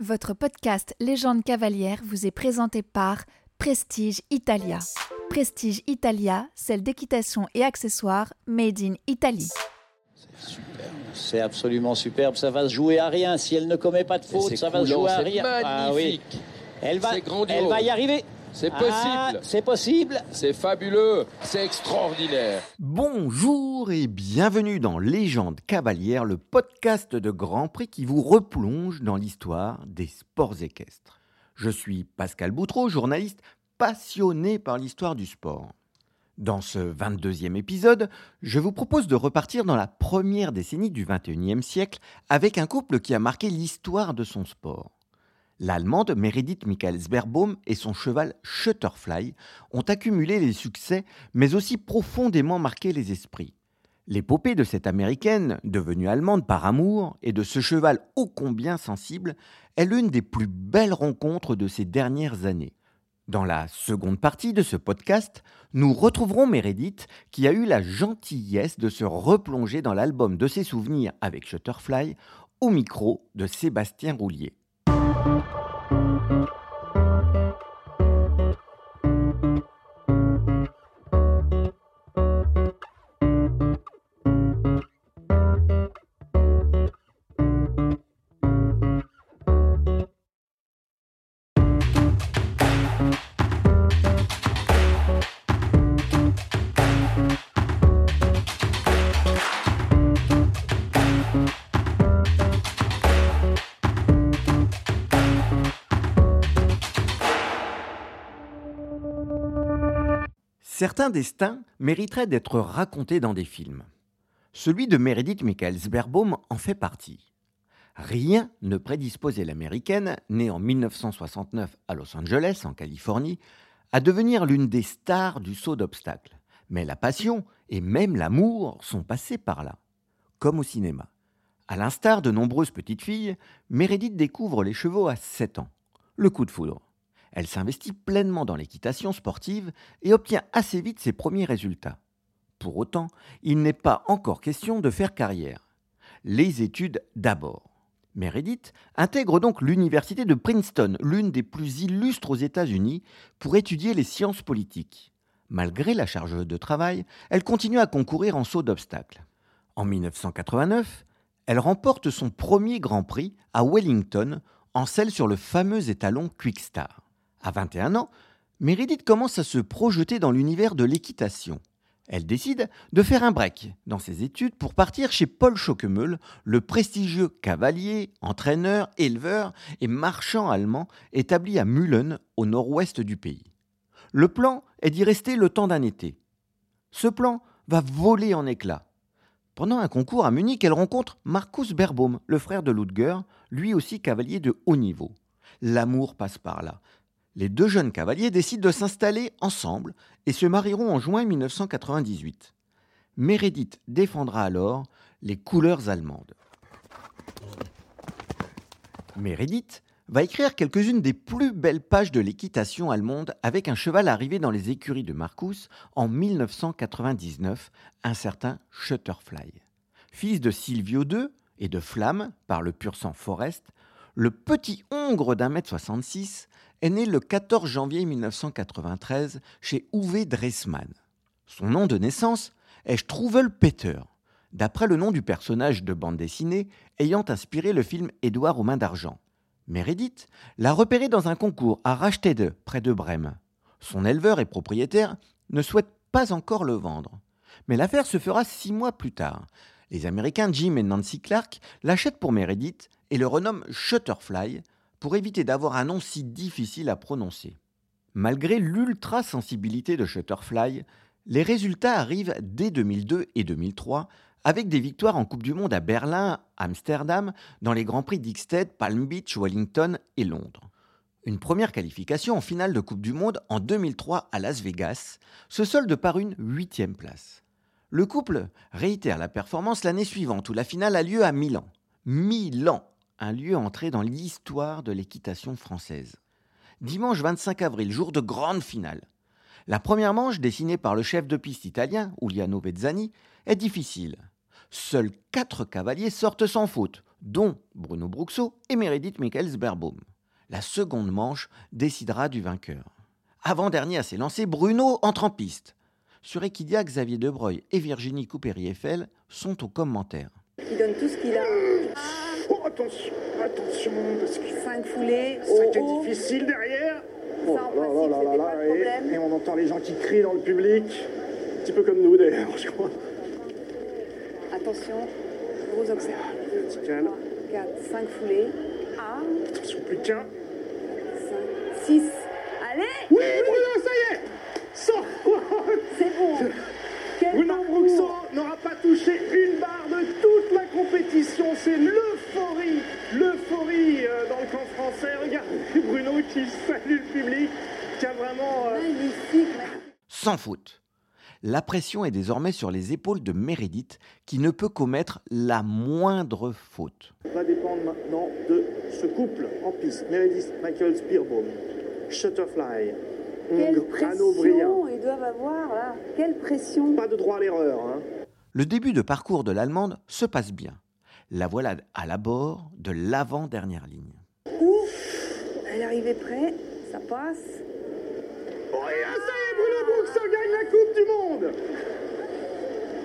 Votre podcast Légende cavalière vous est présenté par Prestige Italia. Prestige Italia, celle d'équitation et accessoires made in Italy. C'est superbe, c'est absolument superbe. Ça va se jouer à rien. Si elle ne commet pas de faute, ça va se jouer à rien. Ah oui. Elle va, C'est grandiose. elle va y arriver. C'est Ah, possible. c'est possible. C'est fabuleux. C'est extraordinaire. Bonjour et bienvenue dans Légende cavalière, le podcast de Grand Prix qui vous replonge dans l'histoire des sports équestres. Je suis Pascal Boutreau, journaliste passionné par l'histoire du sport. Dans ce 22e épisode, je vous propose de repartir dans la première décennie du 21e siècle avec un couple qui a marqué l'histoire de son sport. L'Allemande Meredith Michaelsberbaum et son cheval Shutterfly ont accumulé les succès, mais aussi profondément marqué les esprits. L'épopée de cette Américaine, devenue allemande par amour, et de ce cheval ô combien sensible, est l'une des plus belles rencontres de ces dernières années. Dans la seconde partie de ce podcast, nous retrouverons Meredith qui a eu la gentillesse de se replonger dans l'album de ses souvenirs avec Shutterfly au micro de Sébastien Roulier. Certains destins mériteraient d'être racontés dans des films. Celui de Meredith Michaelsberbaum en fait partie. Rien ne prédisposait l'américaine, née en 1969 à Los Angeles, en Californie, à devenir l'une des stars du saut d'obstacles. Mais la passion et même l'amour sont passés par là, comme au cinéma. À l'instar de nombreuses petites filles, Meredith découvre les chevaux à 7 ans. Le coup de foudre. Elle s'investit pleinement dans l'équitation sportive et obtient assez vite ses premiers résultats. Pour autant, il n'est pas encore question de faire carrière. Les études d'abord. Meredith intègre donc l'université de Princeton, l'une des plus illustres aux États-Unis, pour étudier les sciences politiques. Malgré la charge de travail, elle continue à concourir en saut d'obstacles. En 1989, elle remporte son premier Grand Prix à Wellington, en selle sur le fameux étalon Quickstar. À 21 ans, Meredith commence à se projeter dans l'univers de l'équitation. Elle décide de faire un break dans ses études pour partir chez Paul Schockemöhl, le prestigieux cavalier, entraîneur, éleveur et marchand allemand établi à Mühlen, au nord-ouest du pays. Le plan est d'y rester le temps d'un été. Ce plan va voler en éclats. Pendant un concours à Munich, elle rencontre Markus Berbaum, le frère de Ludger, lui aussi cavalier de haut niveau. L'amour passe par là. Les deux jeunes cavaliers décident de s'installer ensemble et se marieront en juin 1998. Meredith défendra alors les couleurs allemandes. Meredith va écrire quelques-unes des plus belles pages de l'équitation allemande avec un cheval arrivé dans les écuries de Marcus en 1999, un certain Shutterfly. Fils de Silvio II et de Flamme par le pur sang Forest, le petit hongre d'un mètre 66 est né le 14 janvier 1993 chez Uwe Dressmann. Son nom de naissance est Struwelpeter, d'après le nom du personnage de bande dessinée ayant inspiré le film Édouard aux mains d'argent. Meredith l'a repéré dans un concours à Rastede, près de Brême. Son éleveur et propriétaire ne souhaite pas encore le vendre. Mais l'affaire se fera six mois plus tard. Les Américains Jim et Nancy Clark l'achètent pour Meredith et le renomment Shutterfly pour éviter d'avoir un nom si difficile à prononcer. Malgré l'ultra-sensibilité de Shutterfly, les résultats arrivent dès 2002 et 2003 avec des victoires en Coupe du Monde à Berlin, Amsterdam, dans les Grands Prix d'Ixted, Palm Beach, Wellington et Londres. Une première qualification en finale de Coupe du Monde en 2003 à Las Vegas se solde par une huitième place. Le couple réitère la performance l'année suivante où la finale a lieu à Milan. Milan, un lieu entré dans l'histoire de l'équitation française. Dimanche 25 avril, jour de grande finale. La première manche, dessinée par le chef de piste italien, Uliano Vezzani, est difficile. Seuls quatre cavaliers sortent sans faute, dont Bruno Bruxo et Meredith Michaels-Berbaum. La seconde manche décidera du vainqueur. Avant-dernier à s'élancer, Bruno entre en piste. Sur Equidia, Xavier Debreuil et Virginie Coupéry-Eiffel sont aux commentaires. Il donne tout ce qu'il a. Oh, attention, attention, parce que 5 foulées. ça oh, difficile derrière. Oh, ça, en principe, là, là, là, pas et, et, on entend les gens qui crient dans le public, un petit peu comme nous d'ailleurs, je crois. Attention, gros observe. 3, 4, 5 foulées. 1. Attention, plus qu'un. 5, 6. Allez Oui, Bruno, ça y est Sors C'est bon Bruno Bruxo n'aura pas touché une barre de toute la compétition. C'est l'euphorie, l'euphorie euh, dans le camp français. Regardez Bruno qui salue le public, qui a vraiment... Euh, Magnifique Sans faute. La pression est désormais sur les épaules de Meredith, qui ne peut commettre la moindre faute. Va dépendre maintenant de ce couple en piste. Meredith Michael Spearbaum, Shutterfly, quelle pression ils doivent avoir là Quelle pression Pas de droit à l'erreur. Hein. Le début de parcours de l'Allemande se passe bien. La voilà à la bord de l'avant-dernière ligne. Ouf Elle arrivait près, ça passe. Oh, et ça y est, Bruno Brooks gagne la Coupe du Monde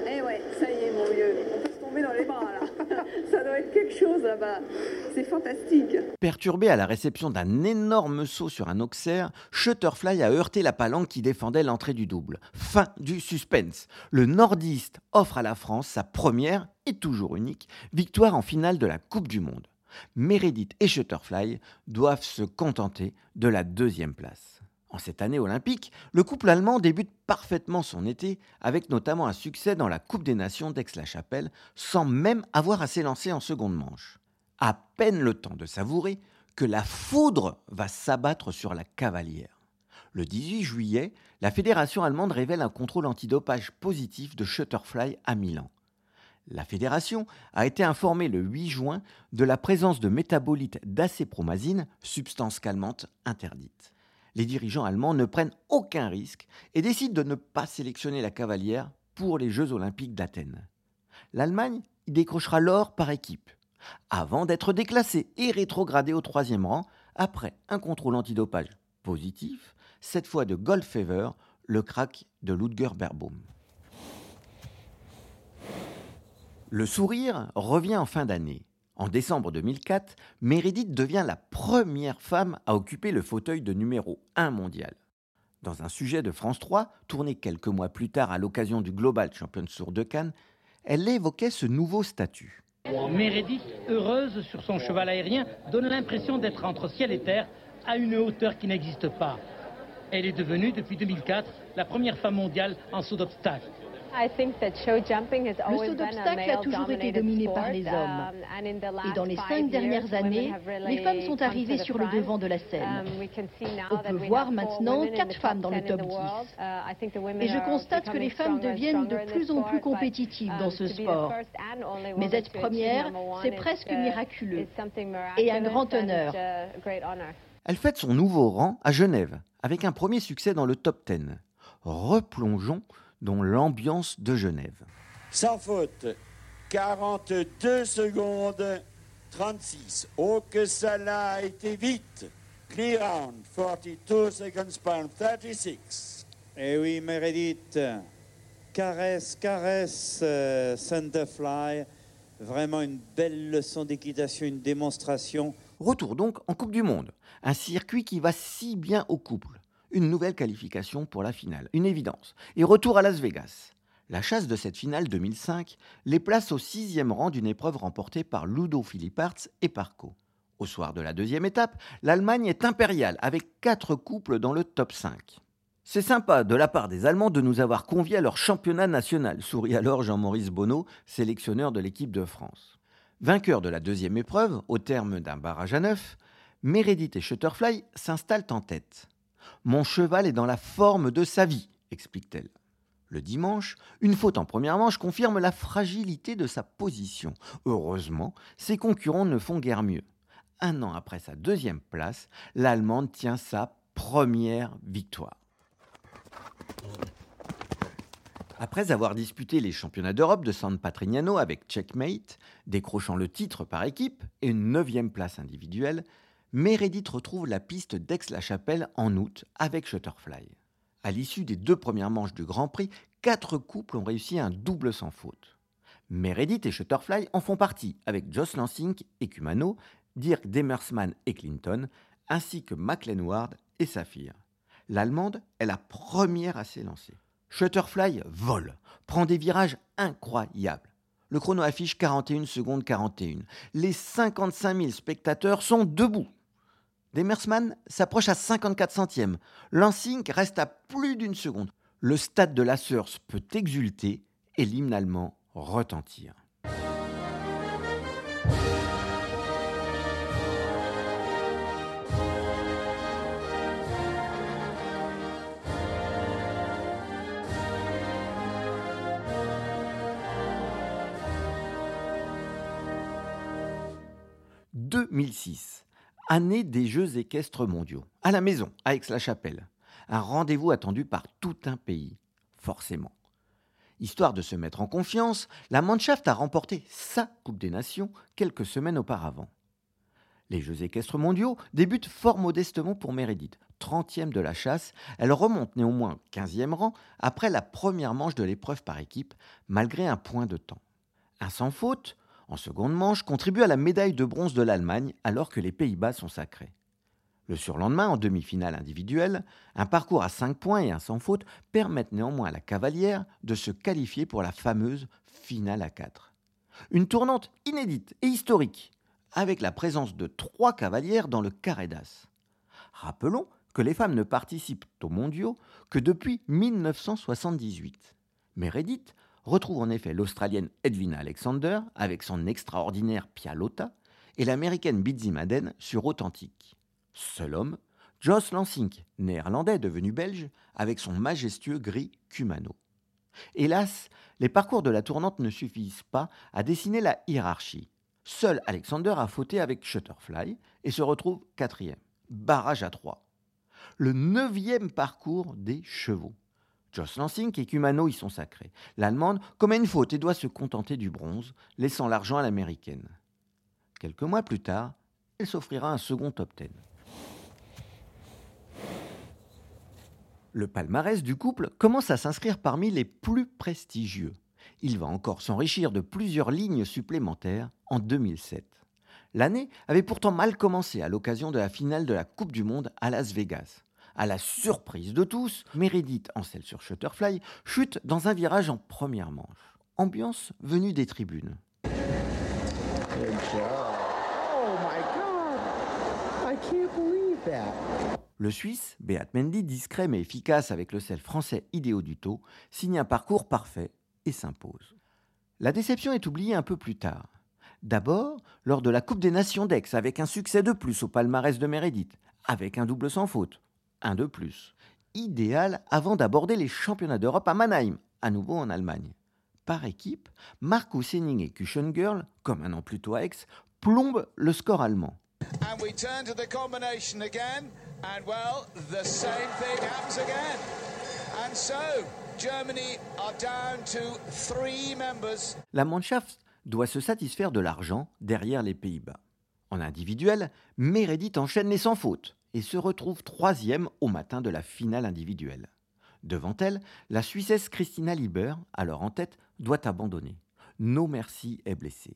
Eh ouais, ça y est, mon vieux. On peut se tomber dans les bras là. Ça doit être quelque chose là-bas. C'est fantastique. Perturbé à la réception d'un énorme saut sur un Auxerre, Shutterfly a heurté la palanque qui défendait l'entrée du double. Fin du suspense. Le nordiste offre à la France sa première, et toujours unique, victoire en finale de la Coupe du Monde. Meredith et Shutterfly doivent se contenter de la deuxième place. En cette année olympique, le couple allemand débute parfaitement son été, avec notamment un succès dans la Coupe des Nations d'Aix-la-Chapelle, sans même avoir à s'élancer en seconde manche. À peine le temps de savourer que la foudre va s'abattre sur la cavalière. Le 18 juillet, la fédération allemande révèle un contrôle antidopage positif de Shutterfly à Milan. La fédération a été informée le 8 juin de la présence de métabolites d'acépromazine, substance calmante interdite les dirigeants allemands ne prennent aucun risque et décident de ne pas sélectionner la cavalière pour les Jeux olympiques d'Athènes. L'Allemagne y décrochera l'or par équipe, avant d'être déclassée et rétrogradée au troisième rang après un contrôle antidopage positif, cette fois de Goldfever, le crack de Ludger Berbaum. Le sourire revient en fin d'année. En décembre 2004, Meredith devient la première femme à occuper le fauteuil de numéro 1 mondial. Dans un sujet de France 3, tourné quelques mois plus tard à l'occasion du Global Champions Tour de Cannes, elle évoquait ce nouveau statut. Meredith, heureuse sur son cheval aérien, donne l'impression d'être entre ciel et terre à une hauteur qui n'existe pas. Elle est devenue, depuis 2004, la première femme mondiale en saut d'obstacle. Le saut d'obstacle a toujours été dominé par les hommes. Um, Et dans les cinq dernières années, les femmes sont arrivées sur le devant de la scène. Um, On peut voir maintenant quatre femmes dans le top 10. Uh, Et je constate que les femmes deviennent de plus en plus compétitives dans um, ce sport. Mais être première, c'est presque uh, miraculeux et un grand honneur. Elle fête son nouveau rang à Genève, avec un premier succès dans le top 10. Replongeons dont l'ambiance de Genève. Sans faute, 42 secondes 36. Oh que ça a été vite. Clear round, 42 seconds pound 36. Eh oui, Meredith, caresse, caresse, euh, Centerfly. Vraiment une belle leçon d'équitation, une démonstration. Retour donc en Coupe du Monde, un circuit qui va si bien au couple une nouvelle qualification pour la finale, une évidence. Et retour à Las Vegas. La chasse de cette finale 2005 les place au sixième rang d'une épreuve remportée par Ludo Philipparts et Parco. Au soir de la deuxième étape, l'Allemagne est impériale avec quatre couples dans le top 5. C'est sympa de la part des Allemands de nous avoir conviés à leur championnat national, sourit alors Jean-Maurice Bonneau, sélectionneur de l'équipe de France. Vainqueur de la deuxième épreuve, au terme d'un barrage à neuf, Meredith et Shutterfly s'installent en tête. Mon cheval est dans la forme de sa vie, explique-t-elle. Le dimanche, une faute en première manche confirme la fragilité de sa position. Heureusement, ses concurrents ne font guère mieux. Un an après sa deuxième place, l'Allemande tient sa première victoire. Après avoir disputé les championnats d'Europe de San Patrignano avec Checkmate, décrochant le titre par équipe et une neuvième place individuelle, Meredith retrouve la piste d'Aix-la-Chapelle en août avec Shutterfly. À l'issue des deux premières manches du Grand Prix, quatre couples ont réussi un double sans faute. Meredith et Shutterfly en font partie avec Joss Lansing et Kumano, Dirk Demersman et Clinton, ainsi que McLean et Saphir. L'Allemande est la première à s'élancer. Shutterfly vole, prend des virages incroyables. Le chrono affiche 41 secondes 41. Les 55 000 spectateurs sont debout. Demersman s'approche à 54 centièmes. Lansing reste à plus d'une seconde. Le stade de la Source peut exulter et l'hymne allemand retentir. 2006, année des Jeux équestres mondiaux, à la maison, à Aix-la-Chapelle. Un rendez-vous attendu par tout un pays, forcément. Histoire de se mettre en confiance, la Mannschaft a remporté sa Coupe des Nations quelques semaines auparavant. Les Jeux équestres mondiaux débutent fort modestement pour Meredith. 30e de la chasse, elle remonte néanmoins 15e rang après la première manche de l'épreuve par équipe, malgré un point de temps. Un sans faute, en seconde manche, contribue à la médaille de bronze de l'Allemagne alors que les Pays-Bas sont sacrés. Le surlendemain, en demi-finale individuelle, un parcours à 5 points et un sans faute permettent néanmoins à la cavalière de se qualifier pour la fameuse finale à 4. Une tournante inédite et historique, avec la présence de trois cavalières dans le carré d'as. Rappelons que les femmes ne participent aux mondiaux que depuis 1978. Meredith retrouve en effet l'Australienne Edwina Alexander avec son extraordinaire Pialota et l'Américaine Bitsy Madden sur Authentique. Seul homme, Joss Lansing, néerlandais devenu belge, avec son majestueux gris Kumano. Hélas, les parcours de la tournante ne suffisent pas à dessiner la hiérarchie. Seul Alexander a fauté avec Shutterfly et se retrouve quatrième. Barrage à trois. Le neuvième parcours des chevaux. Joss Lansing et Kumano y sont sacrés. L'Allemande commet une faute et doit se contenter du bronze, laissant l'argent à l'Américaine. Quelques mois plus tard, elle s'offrira un second top 10. Le palmarès du couple commence à s'inscrire parmi les plus prestigieux. Il va encore s'enrichir de plusieurs lignes supplémentaires en 2007. L'année avait pourtant mal commencé à l'occasion de la finale de la Coupe du Monde à Las Vegas à la surprise de tous, Meredith, en selle sur Shutterfly, chute dans un virage en première manche. Ambiance venue des tribunes. Le Suisse, Beat Mendy, discret mais efficace avec le sel français Idéo Duto, signe un parcours parfait et s'impose. La déception est oubliée un peu plus tard. D'abord, lors de la Coupe des Nations d'Aix, avec un succès de plus au palmarès de Meredith, avec un double sans faute un de plus. Idéal avant d'aborder les championnats d'Europe à Mannheim, à nouveau en Allemagne. Par équipe, Marcus Henning et Cushion Girl, comme un an plus tôt à Aix, plombent le score allemand. La Mannschaft doit se satisfaire de l'argent derrière les Pays-Bas. En individuel, Meredith enchaîne les sans faute et se retrouve troisième au matin de la finale individuelle. Devant elle, la Suissesse Christina Lieber, alors en tête, doit abandonner. No Merci est blessé.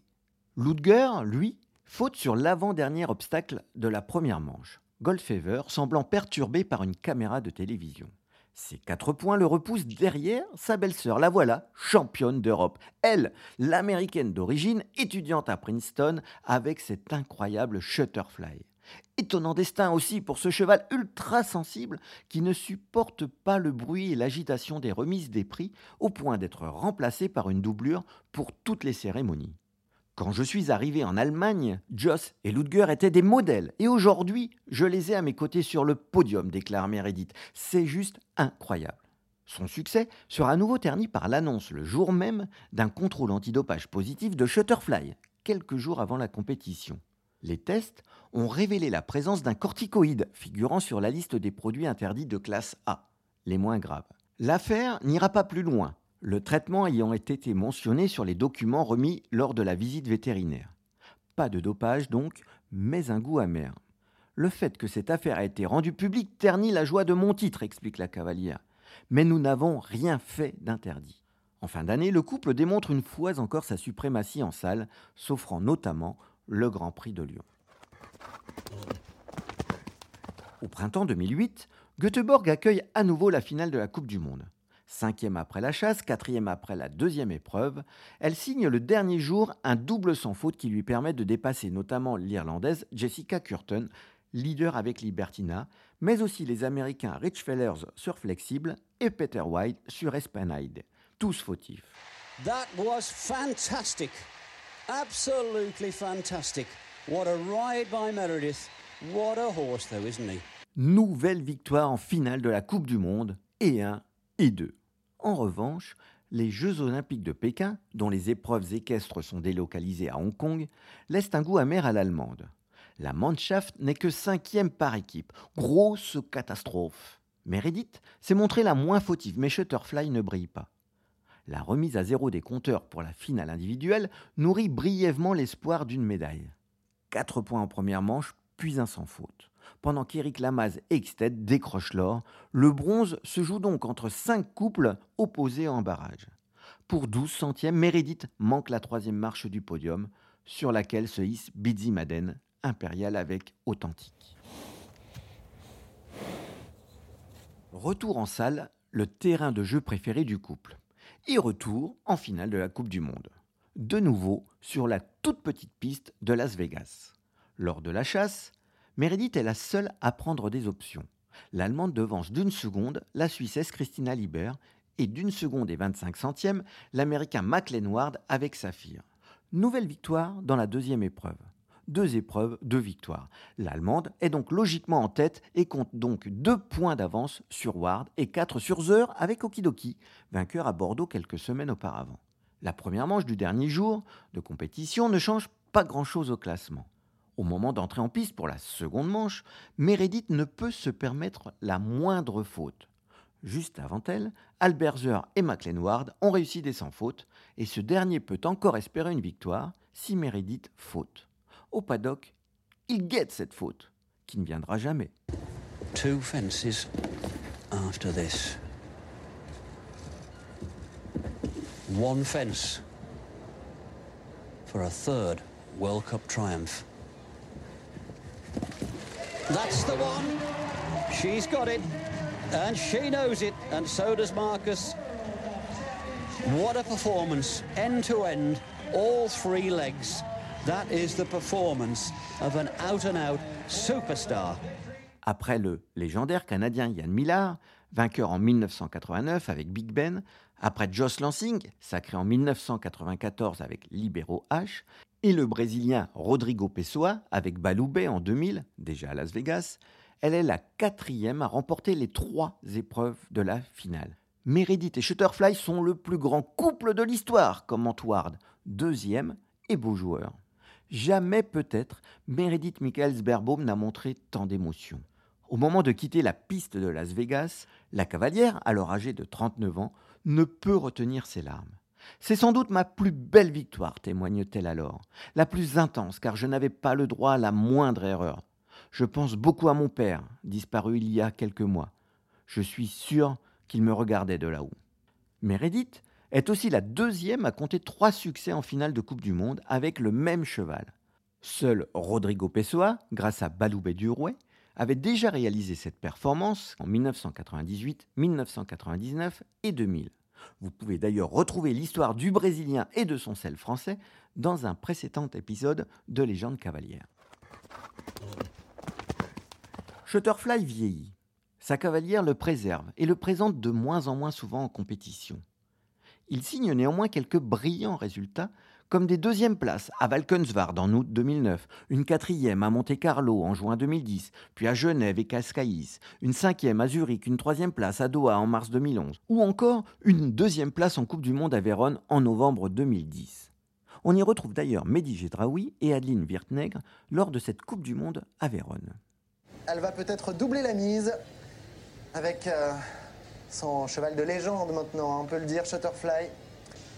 Ludger, lui, faute sur l'avant-dernier obstacle de la première manche. Goldfever semblant perturbé par une caméra de télévision. Ces quatre points le repoussent derrière sa belle-sœur. La voilà, championne d'Europe. Elle, l'américaine d'origine, étudiante à Princeton, avec cet incroyable Shutterfly. Étonnant destin aussi pour ce cheval ultra sensible qui ne supporte pas le bruit et l'agitation des remises des prix au point d'être remplacé par une doublure pour toutes les cérémonies. Quand je suis arrivé en Allemagne, Joss et Ludger étaient des modèles et aujourd'hui, je les ai à mes côtés sur le podium, déclare Meredith. C'est juste incroyable. Son succès sera à nouveau terni par l'annonce le jour même d'un contrôle antidopage positif de Shutterfly, quelques jours avant la compétition. Les tests ont révélé la présence d'un corticoïde figurant sur la liste des produits interdits de classe A, les moins graves. L'affaire n'ira pas plus loin. le traitement ayant été mentionné sur les documents remis lors de la visite vétérinaire. Pas de dopage donc, mais un goût amer. Le fait que cette affaire a été rendue publique ternit la joie de mon titre, explique la cavalière. Mais nous n'avons rien fait d'interdit. En fin d'année, le couple démontre une fois encore sa suprématie en salle, s'offrant notamment le Grand Prix de Lyon. Au printemps 2008, Göteborg accueille à nouveau la finale de la Coupe du Monde. Cinquième après la chasse, quatrième après la deuxième épreuve, elle signe le dernier jour un double sans faute qui lui permet de dépasser notamment l'Irlandaise Jessica Curtin, leader avec Libertina, mais aussi les Américains Rich Fellers sur Flexible et Peter White sur Espanide, tous fautifs. That was fantastic. Absolutely fantastic. What a ride by Meredith. What a horse though, isn't he? Nouvelle victoire en finale de la Coupe du Monde, et un, et deux. En revanche, les Jeux olympiques de Pékin, dont les épreuves équestres sont délocalisées à Hong Kong, laissent un goût amer à l'allemande. La Mannschaft n'est que cinquième par équipe. Grosse catastrophe. Meredith s'est montrée la moins fautive, mais Shutterfly ne brille pas. La remise à zéro des compteurs pour la finale individuelle nourrit brièvement l'espoir d'une médaille. Quatre points en première manche, puis un sans faute. Pendant qu'Éric Lamaze et Xted décrochent l'or, le bronze se joue donc entre cinq couples opposés en barrage. Pour 12 centièmes, Meredith manque la troisième marche du podium, sur laquelle se hisse Bidzi Maden, impérial avec authentique. Retour en salle, le terrain de jeu préféré du couple. Et retour en finale de la Coupe du Monde. De nouveau sur la toute petite piste de Las Vegas. Lors de la chasse, Meredith est la seule à prendre des options. L'Allemande devance d'une seconde la Suissesse Christina Lieber et d'une seconde et 25 centièmes l'Américain McLean avec Saphir. Nouvelle victoire dans la deuxième épreuve deux épreuves, deux victoires. L'Allemande est donc logiquement en tête et compte donc deux points d'avance sur Ward et quatre sur Zer avec Okidoki, vainqueur à Bordeaux quelques semaines auparavant. La première manche du dernier jour de compétition ne change pas grand-chose au classement. Au moment d'entrer en piste pour la seconde manche, Meredith ne peut se permettre la moindre faute. Juste avant elle, Albert Zer et McLean Ward ont réussi des sans fautes, et ce dernier peut encore espérer une victoire si Meredith faute au paddock, il guette cette faute, qui ne viendra jamais. Two fences after this. One fence for a third World Cup triumph. That's the one. She's got it. And she knows it. And so does Marcus. What a performance. End to end. All three legs. That is the performance of superstar. Après le légendaire Canadien Yann Millard, vainqueur en 1989 avec Big Ben, après Joss Lansing, sacré en 1994 avec Libero H, et le Brésilien Rodrigo Pessoa avec Baloubé en 2000, déjà à Las Vegas, elle est la quatrième à remporter les trois épreuves de la finale. Meredith et Shutterfly sont le plus grand couple de l'histoire, commente Ward, deuxième et beau joueur. Jamais peut-être Meredith Michaels-Berbaum n'a montré tant d'émotion. Au moment de quitter la piste de Las Vegas, la cavalière, alors âgée de 39 ans, ne peut retenir ses larmes. C'est sans doute ma plus belle victoire, témoigne-t-elle alors. La plus intense, car je n'avais pas le droit à la moindre erreur. Je pense beaucoup à mon père, disparu il y a quelques mois. Je suis sûr qu'il me regardait de là-haut. Meredith est aussi la deuxième à compter trois succès en finale de Coupe du Monde avec le même cheval. Seul Rodrigo Pessoa, grâce à Baloubet Durouet, avait déjà réalisé cette performance en 1998, 1999 et 2000. Vous pouvez d'ailleurs retrouver l'histoire du Brésilien et de son sel français dans un précédent épisode de Légende cavalière. Shutterfly vieillit. Sa cavalière le préserve et le présente de moins en moins souvent en compétition. Il signe néanmoins quelques brillants résultats, comme des deuxièmes places à Valkenswaard en août 2009, une quatrième à Monte-Carlo en juin 2010, puis à Genève et Cascais, une cinquième à Zurich, une troisième place à Doha en mars 2011, ou encore une deuxième place en Coupe du Monde à Vérone en novembre 2010. On y retrouve d'ailleurs Mehdi Gedraoui et Adeline Wirtnegre lors de cette Coupe du Monde à Vérone. Elle va peut-être doubler la mise avec euh, son cheval de légende maintenant, on peut le dire, Shutterfly.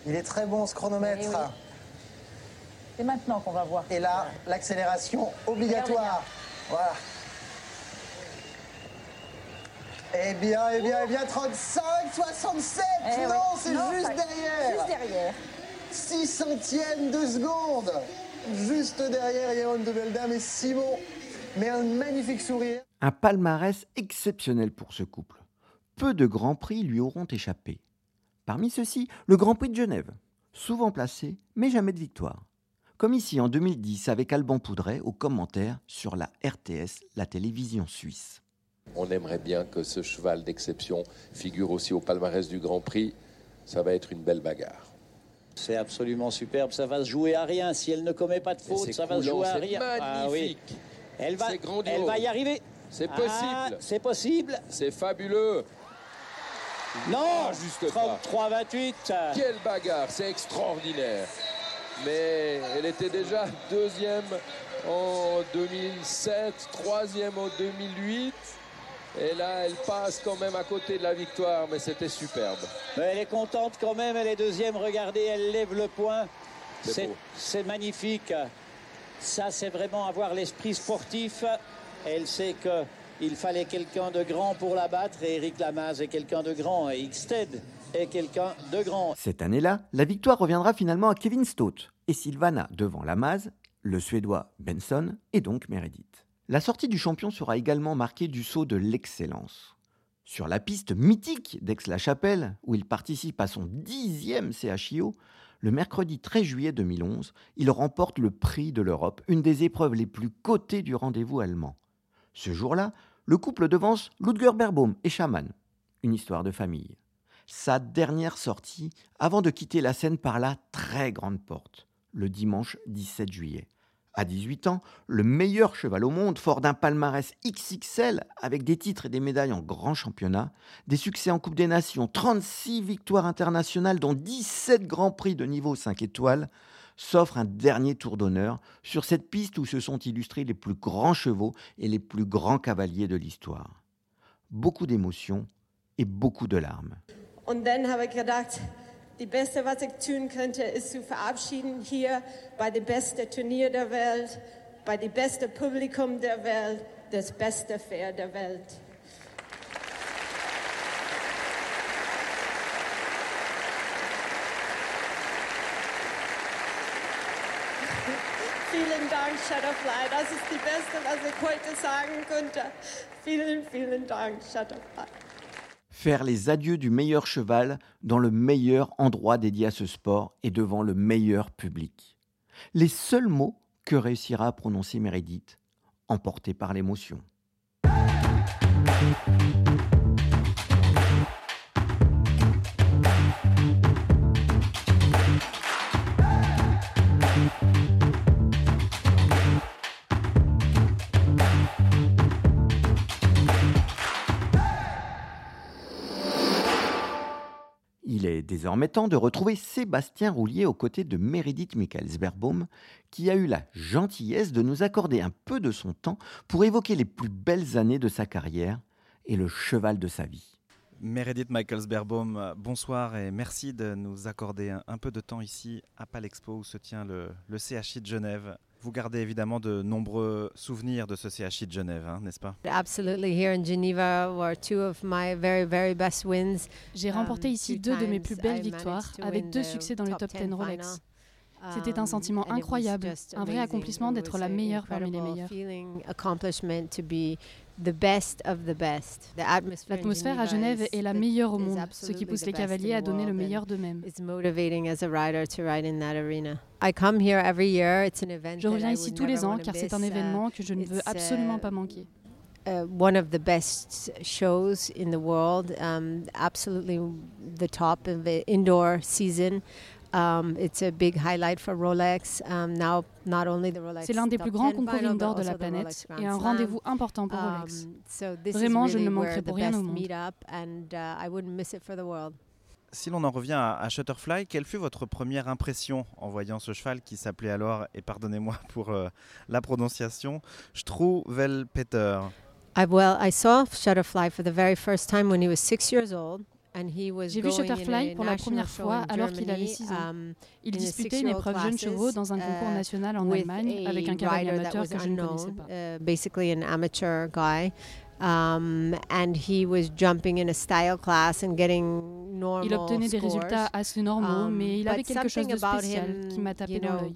Il est très bon ce chronomètre. Eh C'est maintenant qu'on va voir. Et là, l'accélération obligatoire. Voilà. Eh bien, eh bien, eh bien, 35, 67 Eh Non, ouais. c'est juste ça- derrière juste derrière. 6 centièmes de seconde Juste derrière Yaron de Beldam et Simon. Mais un magnifique sourire. Un palmarès exceptionnel pour ce couple. Peu de grands prix lui auront échappé. Parmi ceux-ci, le Grand Prix de Genève, souvent placé, mais jamais de victoire. Comme ici en 2010 avec Alban Poudret au commentaire sur la RTS, la télévision suisse. On aimerait bien que ce cheval d'exception figure aussi au palmarès du Grand Prix. Ça va être une belle bagarre. C'est absolument superbe. Ça va se jouer à rien. Si elle ne commet pas de faute, ça va se jouer à rien. Ah oui. magnifique. Elle va, elle y arriver. C'est Ah, possible. c'est possible. C'est fabuleux. Non Ah, juste pas. 33-28. Quelle bagarre, c'est extraordinaire. Mais elle était déjà deuxième en 2007, troisième en 2008. Et là, elle passe quand même à côté de la victoire, mais c'était superbe. Mais elle est contente quand même. Elle est deuxième. Regardez, elle lève le beau. c'est magnifique. Ça, c'est vraiment avoir l'esprit sportif. Elle sait que il fallait quelqu'un de grand pour la battre. Et Eric Lamaze est quelqu'un de grand. Et Xted est quelqu'un de grand. Cette année-là, la victoire reviendra finalement à Kevin Stott et Silvana devant Lamaze, le Suédois Benson et donc Meredith. La sortie du champion sera également marquée du saut de l'excellence. Sur la piste mythique d'Aix-la-Chapelle, où il participe à son dixième CHIO, le mercredi 13 juillet 2011, il remporte le prix de l'Europe, une des épreuves les plus cotées du rendez-vous allemand. Ce jour-là, le couple devance Ludger Berbaum et Schamann. Une histoire de famille. Sa dernière sortie avant de quitter la scène par la très grande porte, le dimanche 17 juillet. À 18 ans, le meilleur cheval au monde, fort d'un palmarès XXL avec des titres et des médailles en grand championnat, des succès en Coupe des Nations, 36 victoires internationales dont 17 grands prix de niveau 5 étoiles, s'offre un dernier tour d'honneur sur cette piste où se sont illustrés les plus grands chevaux et les plus grands cavaliers de l'histoire. Beaucoup d'émotions et beaucoup de larmes. Und dann habe ich gedacht, die Beste, was ich tun könnte, ist zu verabschieden hier bei dem besten Turnier der Welt, bei dem besten Publikum der Welt, das beste Pferd der Welt. Vielen Dank, Shutterfly. Das ist die Beste, was ich heute sagen könnte. Vielen, vielen Dank, Shutterfly. Faire les adieux du meilleur cheval dans le meilleur endroit dédié à ce sport et devant le meilleur public. Les seuls mots que réussira à prononcer Meredith, emporté par l'émotion. Désormais temps de retrouver Sébastien Roulier aux côtés de Meredith Michaelsberbaum, qui a eu la gentillesse de nous accorder un peu de son temps pour évoquer les plus belles années de sa carrière et le cheval de sa vie. Meredith Michaelsberbaum, bonsoir et merci de nous accorder un, un peu de temps ici à Palexpo où se tient le, le CHI de Genève. Vous gardez évidemment de nombreux souvenirs de ce CHI de Genève, hein, n'est-ce pas? Absolutely. Here in Geneva were two of my very, very best wins. J'ai remporté ici two deux de mes plus belles victoires, to avec deux the succès dans le top 10 Rolex. C'était un sentiment Um, was incroyable, un vrai accomplissement d'être la meilleure parmi les incredible meilleurs. feeling, accomplishment to be the best of the best. The atmosphere in L'atmosphère à Genève est la meilleure au monde, ce qui pousse les cavaliers à donner le meilleur d'eux-mêmes. It's motivating as a rider to ride in that arena. I come here every year. It's an event Je reviens ici tous les ans car c'est un. Uh, événement que je ne veux it's, absolument uh, pas manquer. uh, one of the best shows in the world. Um, absolutely the top of the indoor season. Um, it's a big highlight for Rolex. Um, now, not only the Rolex. C'est l'un des plus grands concours indoor de la planète et un rendez-vous important pour um, Rolex. Um, so this Vraiment, is really je ne manquerai pour rien au monde. And, uh, I wouldn't miss it for the world. Si l'on en revient à, Shutterfly, quelle fut votre première impression en voyant ce cheval qui s'appelait alors, et pardonnez-moi pour euh, la prononciation, Struwelpeter? I, well, I saw Shutterfly for the very first time when he was six years old. J'ai vu Shutterfly pour la première fois alors qu'il avait 6 ans. Um, il disputait une épreuve jeunes chevaux dans un uh, concours national en Allemagne avec un cavalier amateur que je ne connaissais pas. Uh, basically an amateur guy. Um, and he was jumping in a style class and getting normal Il obtenait des résultats assez normaux, um, mais il avait quelque chose de spécial him, qui m'a tapé you know, dans l'œil.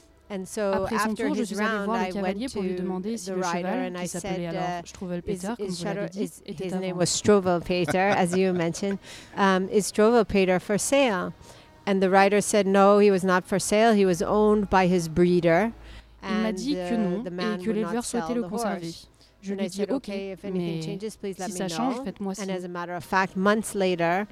And so Après son after tour, je suis allée voir le cavalier pour lui demander si le cheval, qui s'appelait uh, alors Strovelpeter, comme vous l'avez dit, était his name was Strovel Peter, as you mentioned, um, is Strovelpeter for sale? And the rider said no, he was not for sale, he was owned by his breeder. Il m'a dit que uh, non et que l'éleveur souhaitait le conserver. Je lui ai dit OK, mais si ça change, faites-moi signe. And as a matter of fact, months later,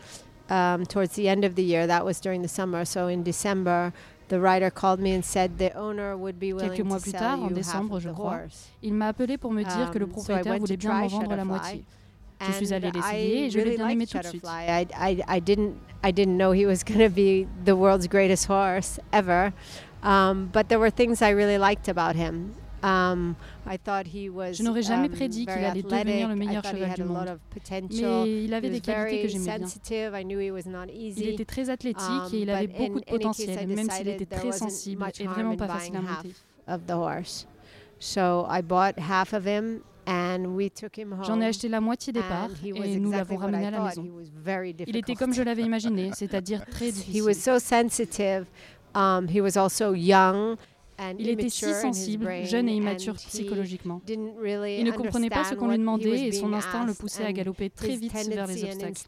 um, towards the end of the year, that was during the summer, so in December, the rider called me and said the owner would be willing Quelques mois plus tard, en décembre, je crois, il m'a appelé pour me dire um, que le um, propriétaire so voulait bien me vendre la moitié. Je suis allée l'essayer et je l'ai bien aimé tout de suite. I, I, I, didn't, I didn't know he was going to be the world's greatest horse ever, um, but there were things I really liked about him. Je n'aurais jamais prédit qu'il allait devenir le meilleur cheval du monde, mais il avait des qualités que j'aimais bien. Il était très athlétique et il avait beaucoup de potentiel, même s'il était très sensible et vraiment pas facile à monter. J'en ai acheté la moitié des parts et nous l'avons ramené à la maison. Il était comme je l'avais imaginé, c'est-à-dire très difficile. Il était si sensible, jeune et immature psychologiquement. Il ne comprenait pas ce qu'on lui demandait et son instinct le poussait à galoper très vite vers les obstacles.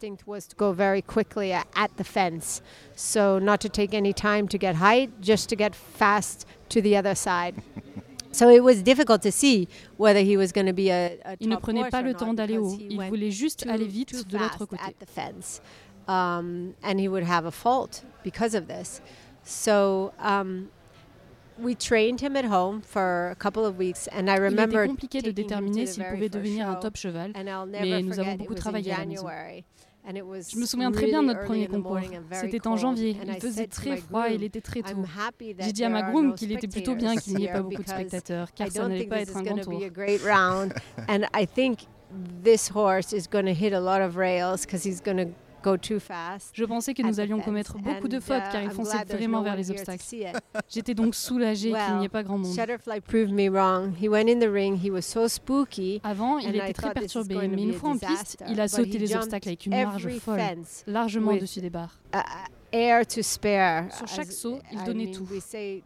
So it was difficult to see whether he was going to be a, Il ne prenait pas le temps d'aller haut, il voulait juste aller vite de l'autre côté. At the fence. Um, and he would have a fault because of this. Um, we trained him at home for a couple of weeks, and I remember. Il était compliqué de déterminer s'il pouvait devenir un top cheval, mais nous avons beaucoup travaillé à la. Je me souviens très bien de notre premier concours. C'était en janvier. Il faisait très froid et il était très tôt. J'ai dit à ma groom qu'il était plutôt bien qu'il n'y ait pas beaucoup de spectateurs, car ça n'allait pas être un grand tour. Je pensais que nous allions commettre beaucoup de fautes car ils fonçaient vraiment vers les obstacles. J'étais donc soulagée qu'il n'y ait pas grand monde. Avant, il était très perturbé, mais une fois en piste, il a sauté les obstacles avec une marge folle, largement au-dessus des barres air to spare. Sur chaque saut, il donnait tout.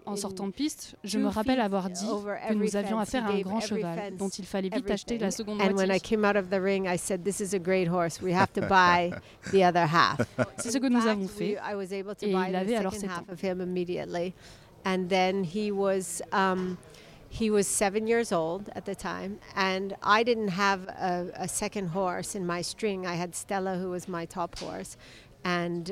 En sortant de piste, je me rappelle avoir dit que nous avions affaire à un grand cheval dont il fallait vite acheter la seconde moitié. C'est ce que nous avons fait. Et il avait alors 7 ans. And then he was um, he was seven years old at the time, and I didn't have a, a, second horse in my string. I had Stella, who was my top horse, comme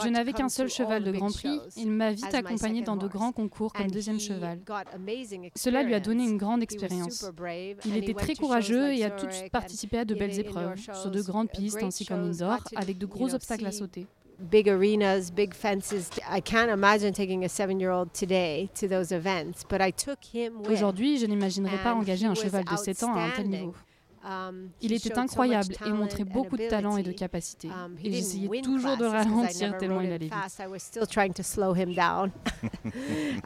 je n'avais qu'un seul cheval de Grand Prix, il m'a vite accompagné dans de grands concours comme deuxième cheval. Cela lui a donné une grande expérience. Il était très courageux et a tout de suite participé à de belles épreuves, sur de grandes pistes ainsi qu'en indoor, avec de gros obstacles à sauter. Aujourd'hui, je n'imaginerais pas engager un cheval de 7 ans à un tel niveau. Il était incroyable et montrait beaucoup de talent et de capacité. Et j'essayais toujours de ralentir tellement il allait vite.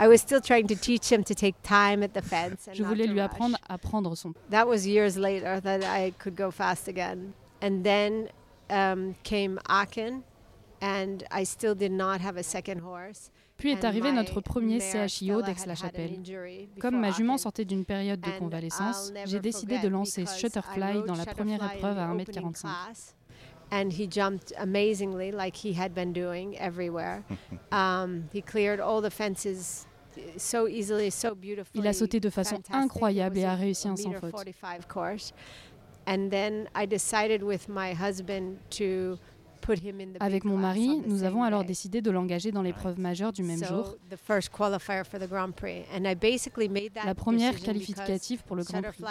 Je voulais lui apprendre à prendre son temps. came Aachen, and I still did not a second horse. Puis est arrivé notre premier CHIO d'Aix-la-Chapelle. Comme ma jument sortait d'une période de convalescence, j'ai décidé de lancer Shutterfly dans la première épreuve à 1m45. Il a sauté de façon incroyable et a réussi un sans faute. And then I decided with my husband to avec mon mari, nous avons alors décidé de l'engager dans l'épreuve majeure du même jour. La première qualificative pour le Grand Prix.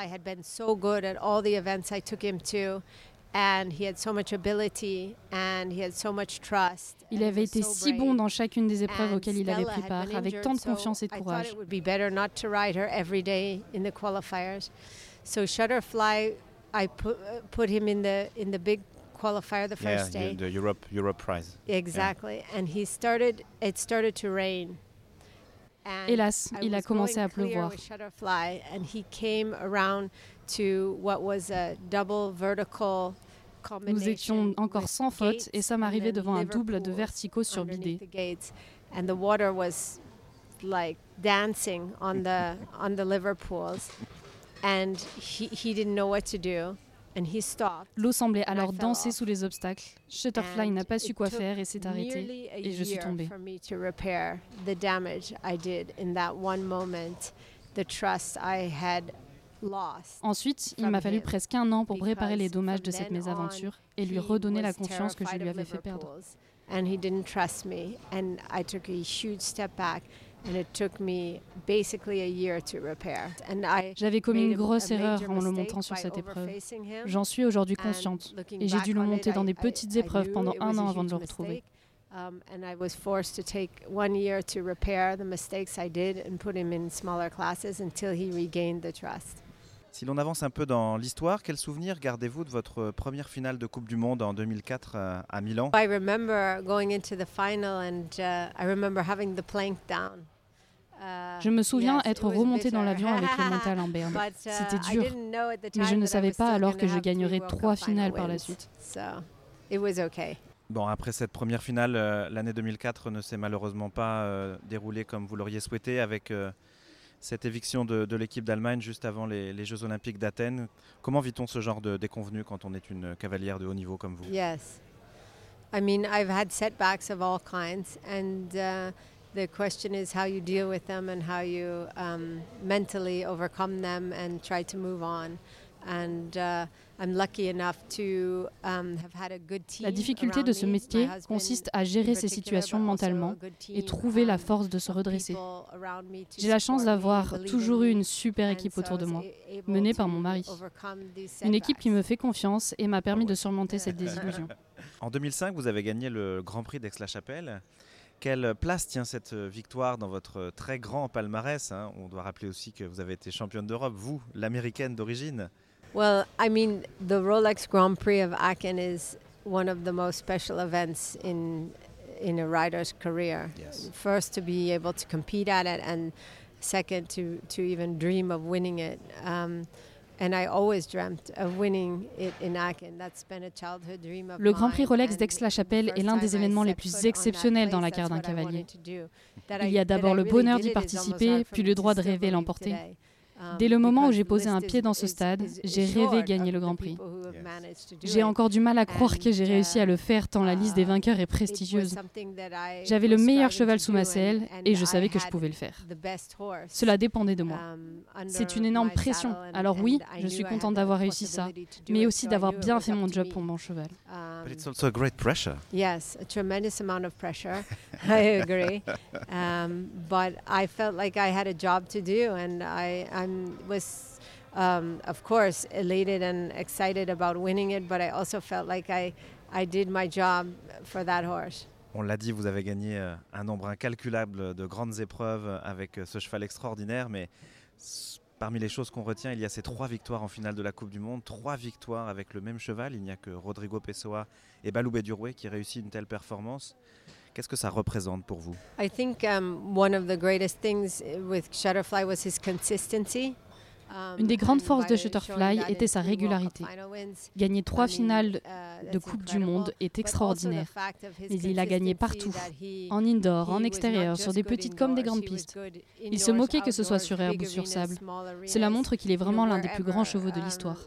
Il avait été si bon dans chacune des épreuves auxquelles il avait pris part, avec tant de confiance et de courage. So Shutterfly, I put, uh, put him in the in the big qualifier the first yeah, day. the Europe Europe prize. Exactly, yeah. and he started. It started to rain. Hélas, il a commencé à pleuvoir. Shutterfly, and he came around to what was a double vertical Nous étions encore sans faute et sommes arrivés devant un double de verticaux sur bidé. And the water was like dancing on the on the Liverpools. And he, he didn't know what to do. L'eau semblait alors danser sous les obstacles. Shutterfly n'a pas su quoi faire et s'est arrêté. Et je suis tombée. Ensuite, il m'a fallu presque un an pour réparer les dommages de cette mésaventure et lui redonner la confiance que je lui avais fait perdre. And he trust and I. J'avais commis une grosse erreur en le montrant sur cette épreuve. J'en suis aujourd'hui consciente et j'ai dû le monter dans des petites épreuves pendant un an avant de le retrouver. Si l'on avance un peu dans l'histoire, quel souvenir gardez-vous de votre première finale de Coupe du Monde en 2004 euh, à Milan? I remember going into the final and uh, I remember having the plank down. Uh, je me souviens être remonté dans l'avion avec le mental en berne. Uh, C'était dur, mais je ne savais pas alors que je gagnerais trois finales par la suite. Bon, après cette première finale, euh, l'année 2004 ne s'est malheureusement pas euh, déroulée comme vous l'auriez souhaité avec euh, cette éviction de, l'équipe d'Allemagne juste avant les, Jeux Olympiques d'Athènes. Comment vit-on ce genre de déconvenu quand on est une cavalière de haut niveau comme vous? Yes. I mean, I've had setbacks of all kinds and uh, the question is how you deal with them and how you um, mentally overcome them and try to move on. And uh, La difficulté de ce métier consiste à gérer ces situations mentalement et trouver la force de se redresser. J'ai la chance d'avoir toujours eu une super équipe autour de moi, menée par mon mari. Une équipe qui me fait confiance et m'a permis de surmonter cette désillusion. En 2005, vous avez gagné le Grand Prix d'Aix-la-Chapelle. Quelle place tient cette victoire dans votre très grand palmarès hein? On doit rappeler aussi que vous avez été championne d'Europe, vous, l'américaine d'origine. Well, I mean, the Rolex Grand Prix of Aachen is one of the most special events in in a rider's career. Yes. First, to be able to compete at it, and second, to to even dream of winning it. Um, and I always dreamt of winning it in Aachen. That's been a childhood dream of Le Grand Prix Rolex d'Aix-la-Chapelle est l'un des événements les plus exceptionnels dans la carrière d'un cavalier. Il y a d'abord le bonheur d'y participer, puis le droit de rêver l'emporter. Dès le moment où j'ai posé un pied dans ce stade, j'ai rêvé gagner le Grand Prix. J'ai encore du mal à croire que j'ai réussi à le faire tant la liste des vainqueurs est prestigieuse. J'avais le meilleur cheval sous ma selle et je savais que je pouvais le faire. Cela dépendait de moi. C'est une énorme pression. Alors oui, je suis contente d'avoir réussi ça, mais aussi d'avoir bien fait mon job pour mon cheval. But it's also a great pressure. Yes, a tremendous amount of pressure. I agree. Um, but I felt like I had a job to do and I, I'm was um, of course elated and excited about winning it, but I also felt like I, did my job for that horse. On l'a dit, vous avez gagné euh, un nombre incalculable de grandes épreuves avec euh, ce cheval extraordinaire, mais parmi les choses qu'on retient, il y a ces trois victoires en finale de la Coupe du Monde, trois victoires avec le même cheval. Il n'y a que Rodrigo Pessoa et Baloubé Durouet qui réussissent une telle performance. Qu'est-ce que ça représente pour vous? I think um, one of the greatest things with Shutterfly was his consistency. Une des grandes forces de Shutterfly était sa régularité. Gagner trois finales de Coupe du Monde est extraordinaire, mais il a gagné partout, en indoor, en extérieur, sur des petites comme des grandes pistes. Il se moquait que ce soit sur herbe ou sur sable. Cela montre qu'il est vraiment l'un des plus grands chevaux de l'histoire.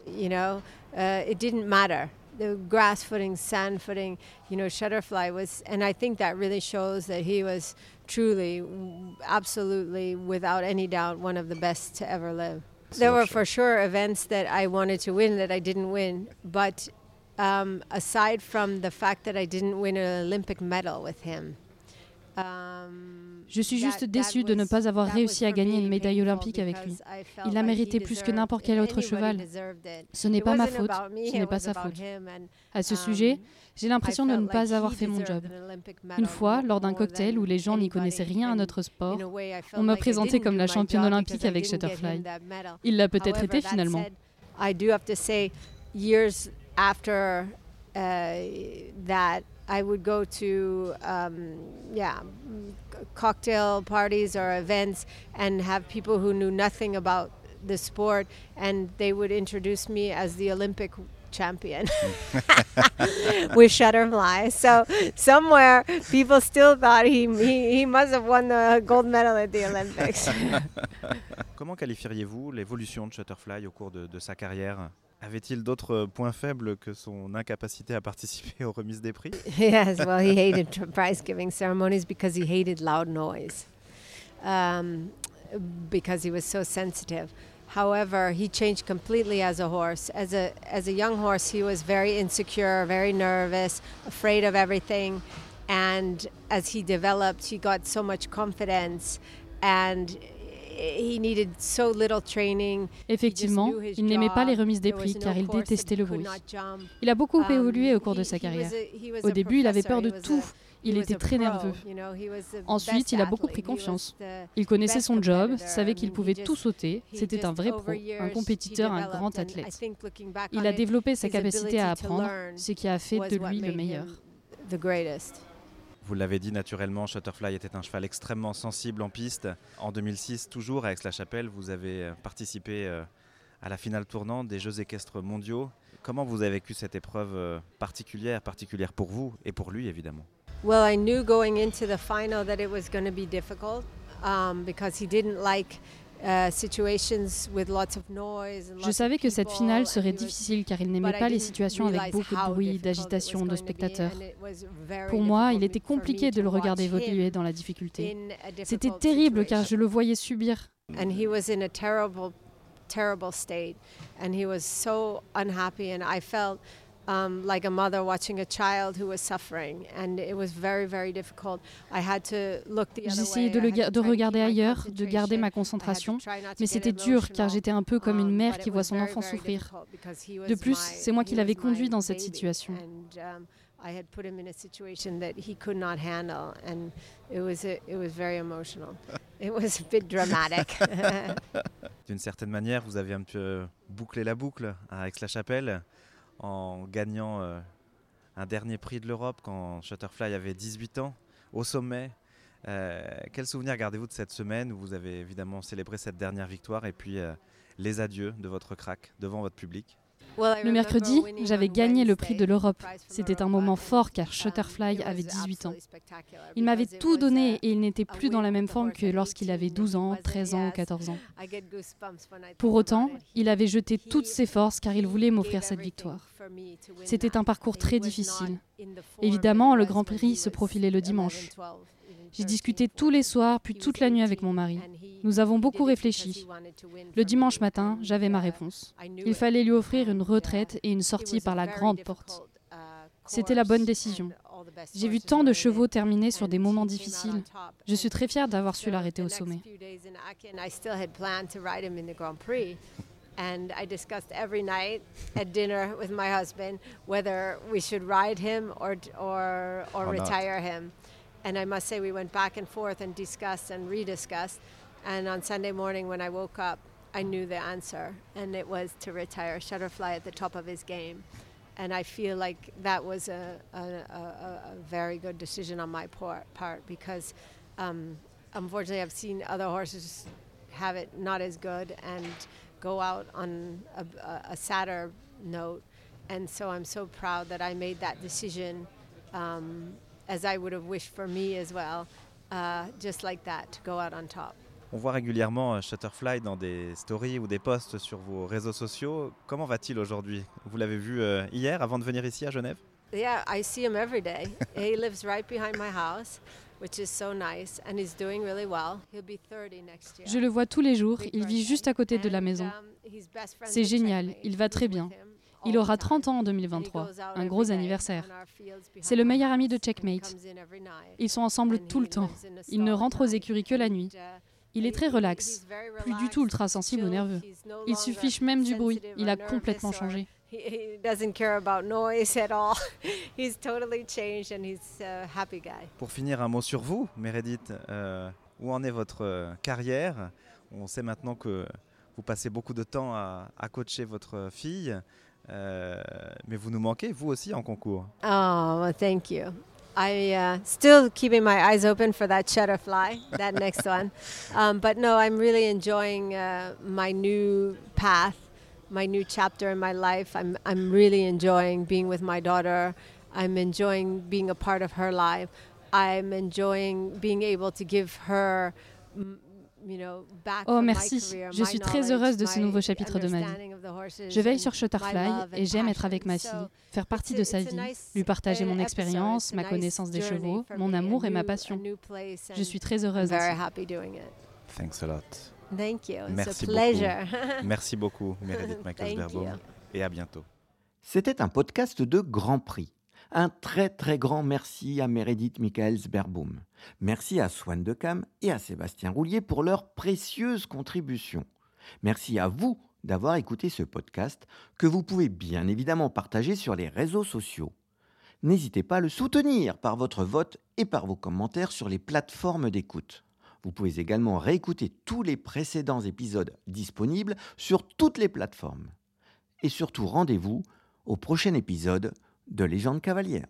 The grass footing, sand footing, you know, Shutterfly was, and I think that really shows that he was truly, absolutely, without any doubt, one of the best to ever live. there were for sure events that I wanted to win that I didn't win, but um, aside from the fact that I didn't win an Olympic medal with him. Um, Je suis juste déçue de ne pas avoir réussi à gagner une médaille olympique avec lui. Il l'a mérité plus que n'importe quel autre cheval. Ce n'est pas ma faute, ce n'est pas sa faute. À ce sujet, j'ai l'impression de ne pas avoir fait mon job. Une fois, lors d'un cocktail où les gens n'y connaissaient rien à notre sport, on m'a présenté comme la championne olympique avec Shutterfly. Il l'a peut-être été finalement. after uh, that I would go to um, yeah cocktail parties or events and have people who knew nothing about the sport and they would introduce me as the Olympic champion with Shutterfly. So somewhere people still thought he, he, he must have won the gold medal at the Olympics. Comment qualifieriez-vous l'évolution de Shutterfly au cours de, de sa carrière? Avait-il d'autres points faibles que son incapacité à participer aux remises des prix? Yes, well, he hated prize giving ceremonies because he hated loud noise, um, because he was so sensitive. However, he changed completely as a horse. As a as a young horse, he was very insecure, very nervous, afraid of everything, and as he developed, he got so much confidence and Effectivement, il n'aimait pas les remises des prix car il détestait le bruit. Il a beaucoup um, évolué au cours de sa carrière. Au début, il avait peur de tout. Il était très nerveux. Ensuite, il a beaucoup pris confiance. Il connaissait son job, savait qu'il pouvait tout sauter. C'était un vrai pro, un compétiteur, un grand athlète. Il a développé sa capacité à apprendre, ce qui a fait de lui le meilleur. Vous l'avez dit naturellement, Shutterfly était un cheval extrêmement sensible en piste. En 2006, toujours à Aix-la-Chapelle, vous avez euh, participé euh, à la finale tournante des Jeux équestres mondiaux. Comment vous avez vécu cette épreuve euh, particulière, particulière pour vous et pour lui évidemment? Well, I knew going into the final that it was going to be difficult um, because he didn't like Je savais que cette finale serait difficile car il n'aimait pas les situations avec beaucoup de bruit, d'agitation, de spectateurs. Pour moi, il était compliqué de le regarder évoluer dans la difficulté. C'était terrible car je le voyais subir. terrible state and he was so unhappy and I felt um, like a mother watching a child who was suffering, and it was very, very difficult. I had to look the J'essayais de, le de regarder ailleurs, de garder ma concentration, mais c'était dur car j'étais un peu comme une um, mère qui voit son enfant souffrir. De plus, c'est moi qui l'avais conduit dans cette situation. I had put him in a situation that he could not handle, and it was a, it was very emotional. It was a bit dramatic. D'une certaine manière, vous avez un peu bouclé la boucle à Aix-la-Chapelle en gagnant euh, un dernier prix de l'Europe quand Shutterfly avait 18 ans, au sommet. Euh, quel souvenir gardez-vous de cette semaine où vous avez évidemment célébré cette dernière victoire et puis euh, les adieux de votre crack devant votre public? Le mercredi, j'avais gagné le prix de l'Europe. C'était un moment fort car Shutterfly avait 18 ans. Il m'avait tout donné et il n'était plus dans la même forme que lorsqu'il avait 12 ans, 13 ans ou 14 ans. Pour autant, il avait jeté toutes ses forces car il voulait m'offrir cette victoire. C'était un parcours très difficile. Évidemment, le Grand Prix se profilait le dimanche. J'ai discuté tous les soirs, puis toute la nuit avec mon mari. Nous avons beaucoup réfléchi. Le dimanche matin, j'avais ma réponse. Il fallait lui offrir une retraite et une sortie par la grande porte. C'était la bonne décision. J'ai vu tant de chevaux terminer sur des moments difficiles. Je suis très fière d'avoir su l'arrêter au sommet. and I discussed every night at dinner with my husband whether we should ride him or or or, retire him. And I must say, we went back and forth and discussed and rediscussed. And on Sunday morning, when I woke up, I knew the answer, and it was to retire Shutterfly at the top of his game. And I feel like that was a, a, a, a very good decision on my part, part because um, unfortunately, I've seen other horses have it not as good and go out on a, a sadder note. And so I'm so proud that I made that decision um, as I would have wished for me as well, uh, just like that, to go out on top. On voit régulièrement euh, Shutterfly dans des stories ou des posts sur vos réseaux sociaux. Comment va-t-il aujourd'hui? Vous l'avez vu euh, hier avant de venir ici à Genève? Yeah, I see him every day. he lives right behind my house. Which is so nice, and he's doing really well. He'll be 30 next year. Je le vois tous les jours, il vit juste à côté de la maison. Um, C'est génial, il va très bien. Il aura 30 ans en 2023, un gros anniversaire. C'est le meilleur ami de Checkmate. Ils sont ensemble tout le temps. Il ne rentre aux écuries que la nuit. Il est très relax, plus du tout ultra sensible ou nerveux. Il se fiche même du bruit. Il a complètement changé. Pour finir, un mot sur vous, Meredith. Euh, où en est votre euh, carrière? On sait maintenant que vous passez beaucoup de temps à, à coacher votre fille, euh, mais vous nous manquez, vous aussi, en concours. Oh, well, thank you. I uh, still keeping my eyes open for that cheddar fly, that next one. Um, but no, I'm really enjoying uh, my new path, my new chapter in my life. I'm I'm really enjoying being with my daughter. I'm enjoying being a part of her life. I'm enjoying being able to give her Oh merci, je suis très heureuse de ce nouveau chapitre de ma vie. Je veille sur Shutterfly et j'aime être avec ma fille, faire partie de sa vie, lui partager mon expérience, ma connaissance des chevaux, mon amour et ma passion. Je suis très heureuse. Thanks a lot. Thank you. Merci beaucoup. Merci beaucoup, Meredith michael et à bientôt. C'était un podcast de Grand Prix. Un très très grand merci à Meredith Michaels-Berbaum. Merci à Swan Decam et à Sébastien Roulier pour leurs précieuses contributions. Merci à vous d'avoir écouté ce podcast que vous pouvez bien évidemment partager sur les réseaux sociaux. N'hésitez pas à le soutenir par votre vote et par vos commentaires sur les plateformes d'écoute. Vous pouvez également réécouter tous les précédents épisodes disponibles sur toutes les plateformes. Et surtout rendez-vous au prochain épisode de légende cavalière.